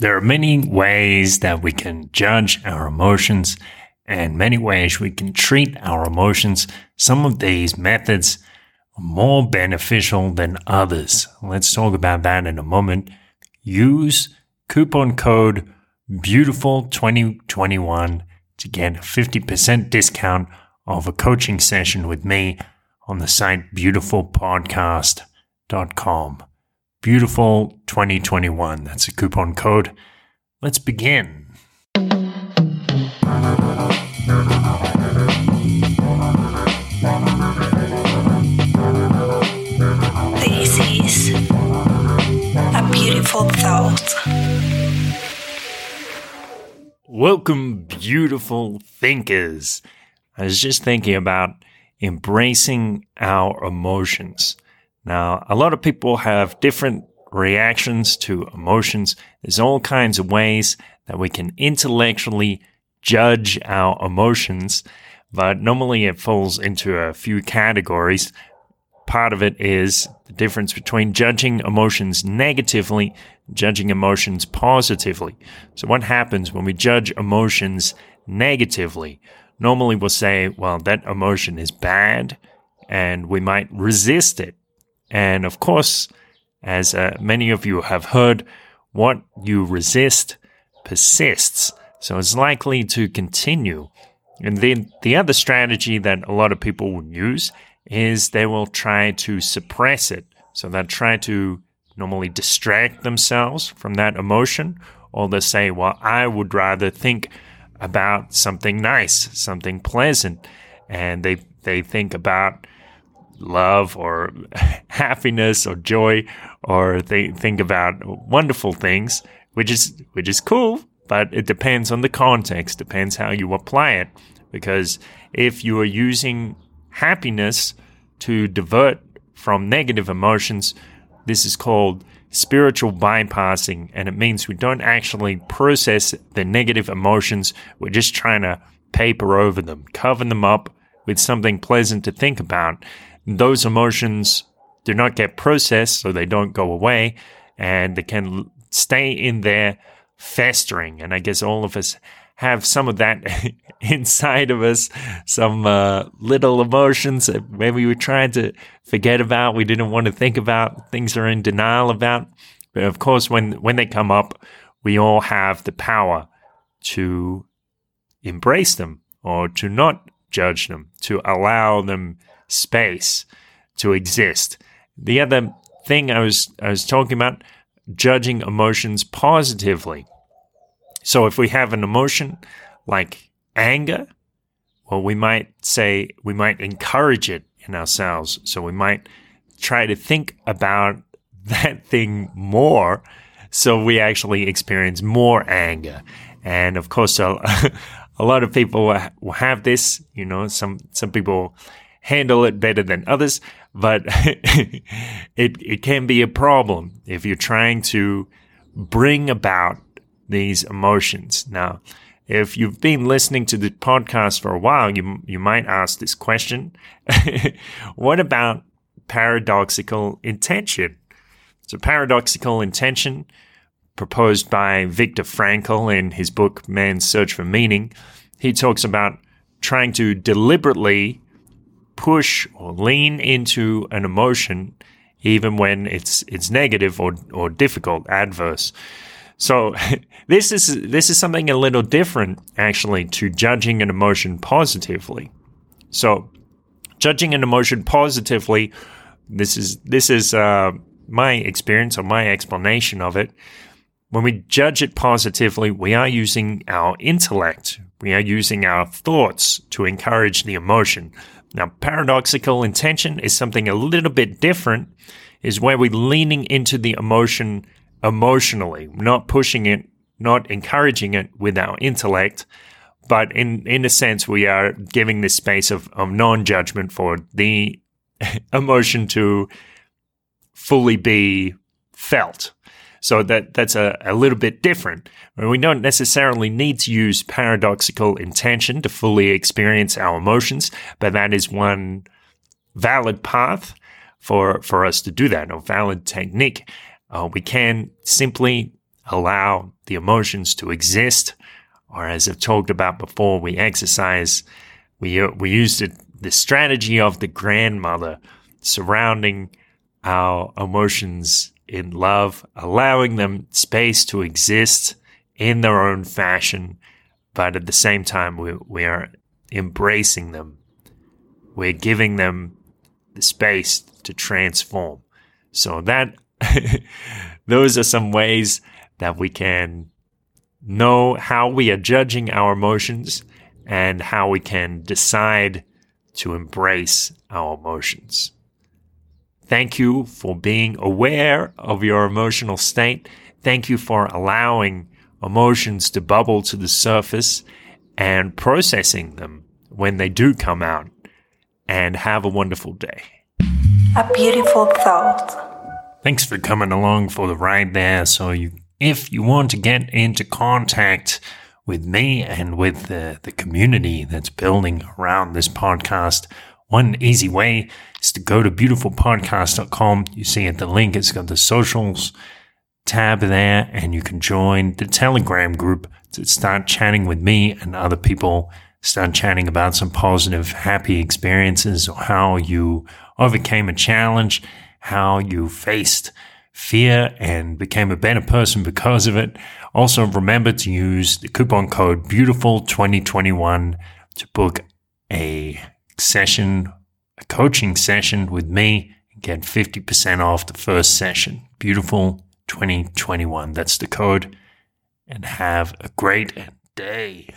There are many ways that we can judge our emotions and many ways we can treat our emotions. Some of these methods are more beneficial than others. Let's talk about that in a moment. Use coupon code beautiful2021 to get a 50% discount of a coaching session with me on the site beautifulpodcast.com. Beautiful 2021. That's a coupon code. Let's begin. This is a beautiful thought. Welcome, beautiful thinkers. I was just thinking about embracing our emotions. Now, a lot of people have different reactions to emotions. There's all kinds of ways that we can intellectually judge our emotions, but normally it falls into a few categories. Part of it is the difference between judging emotions negatively, judging emotions positively. So what happens when we judge emotions negatively? Normally we'll say, well, that emotion is bad and we might resist it and of course, as uh, many of you have heard, what you resist persists. So it's likely to continue. And then the other strategy that a lot of people will use is they will try to suppress it. So they'll try to normally distract themselves from that emotion, or they'll say, well, I would rather think about something nice, something pleasant. And they, they think about love or happiness or joy or they think about wonderful things, which is which is cool, but it depends on the context, depends how you apply it. Because if you are using happiness to divert from negative emotions, this is called spiritual bypassing, and it means we don't actually process the negative emotions. We're just trying to paper over them, cover them up with something pleasant to think about those emotions do not get processed, so they don't go away, and they can stay in there festering. And I guess all of us have some of that inside of us, some uh, little emotions that maybe we tried to forget about, we didn't want to think about, things are in denial about. But of course, when when they come up, we all have the power to embrace them or to not judge them, to allow them space to exist. The other thing I was I was talking about judging emotions positively. So if we have an emotion like anger, well we might say we might encourage it in ourselves. So we might try to think about that thing more so we actually experience more anger. And of course, a, a lot of people will have this, you know, some, some people handle it better than others, but it, it can be a problem if you're trying to bring about these emotions. Now, if you've been listening to the podcast for a while, you, you might ask this question. what about paradoxical intention? So paradoxical intention proposed by Viktor Frankl in his book Man's Search for Meaning. He talks about trying to deliberately push or lean into an emotion even when it's it's negative or or difficult, adverse. So this is this is something a little different actually to judging an emotion positively. So judging an emotion positively, this is this is uh, my experience or my explanation of it. When we judge it positively, we are using our intellect, we are using our thoughts to encourage the emotion. Now, paradoxical intention is something a little bit different, is where we're leaning into the emotion emotionally, not pushing it, not encouraging it with our intellect, but in, in a sense, we are giving this space of, of non judgment for the emotion to fully be felt. So that that's a, a little bit different. We don't necessarily need to use paradoxical intention to fully experience our emotions, but that is one valid path for for us to do that, or valid technique. Uh, we can simply allow the emotions to exist. Or as I've talked about before, we exercise, we, we use the, the strategy of the grandmother surrounding our emotions in love, allowing them space to exist in their own fashion, but at the same time, we, we are embracing them. We're giving them the space to transform. So that those are some ways that we can know how we are judging our emotions and how we can decide to embrace our emotions. Thank you for being aware of your emotional state. Thank you for allowing emotions to bubble to the surface and processing them when they do come out. And have a wonderful day. A beautiful thought. Thanks for coming along for the ride there. So you if you want to get into contact with me and with the, the community that's building around this podcast, one easy way is to go to beautifulpodcast.com. You see at the link, it's got the socials tab there, and you can join the Telegram group to start chatting with me and other people. Start chatting about some positive, happy experiences or how you overcame a challenge, how you faced fear and became a better person because of it. Also, remember to use the coupon code Beautiful2021 to book a session, a coaching session with me and get 50% off the first session. Beautiful2021. That's the code. And have a great day.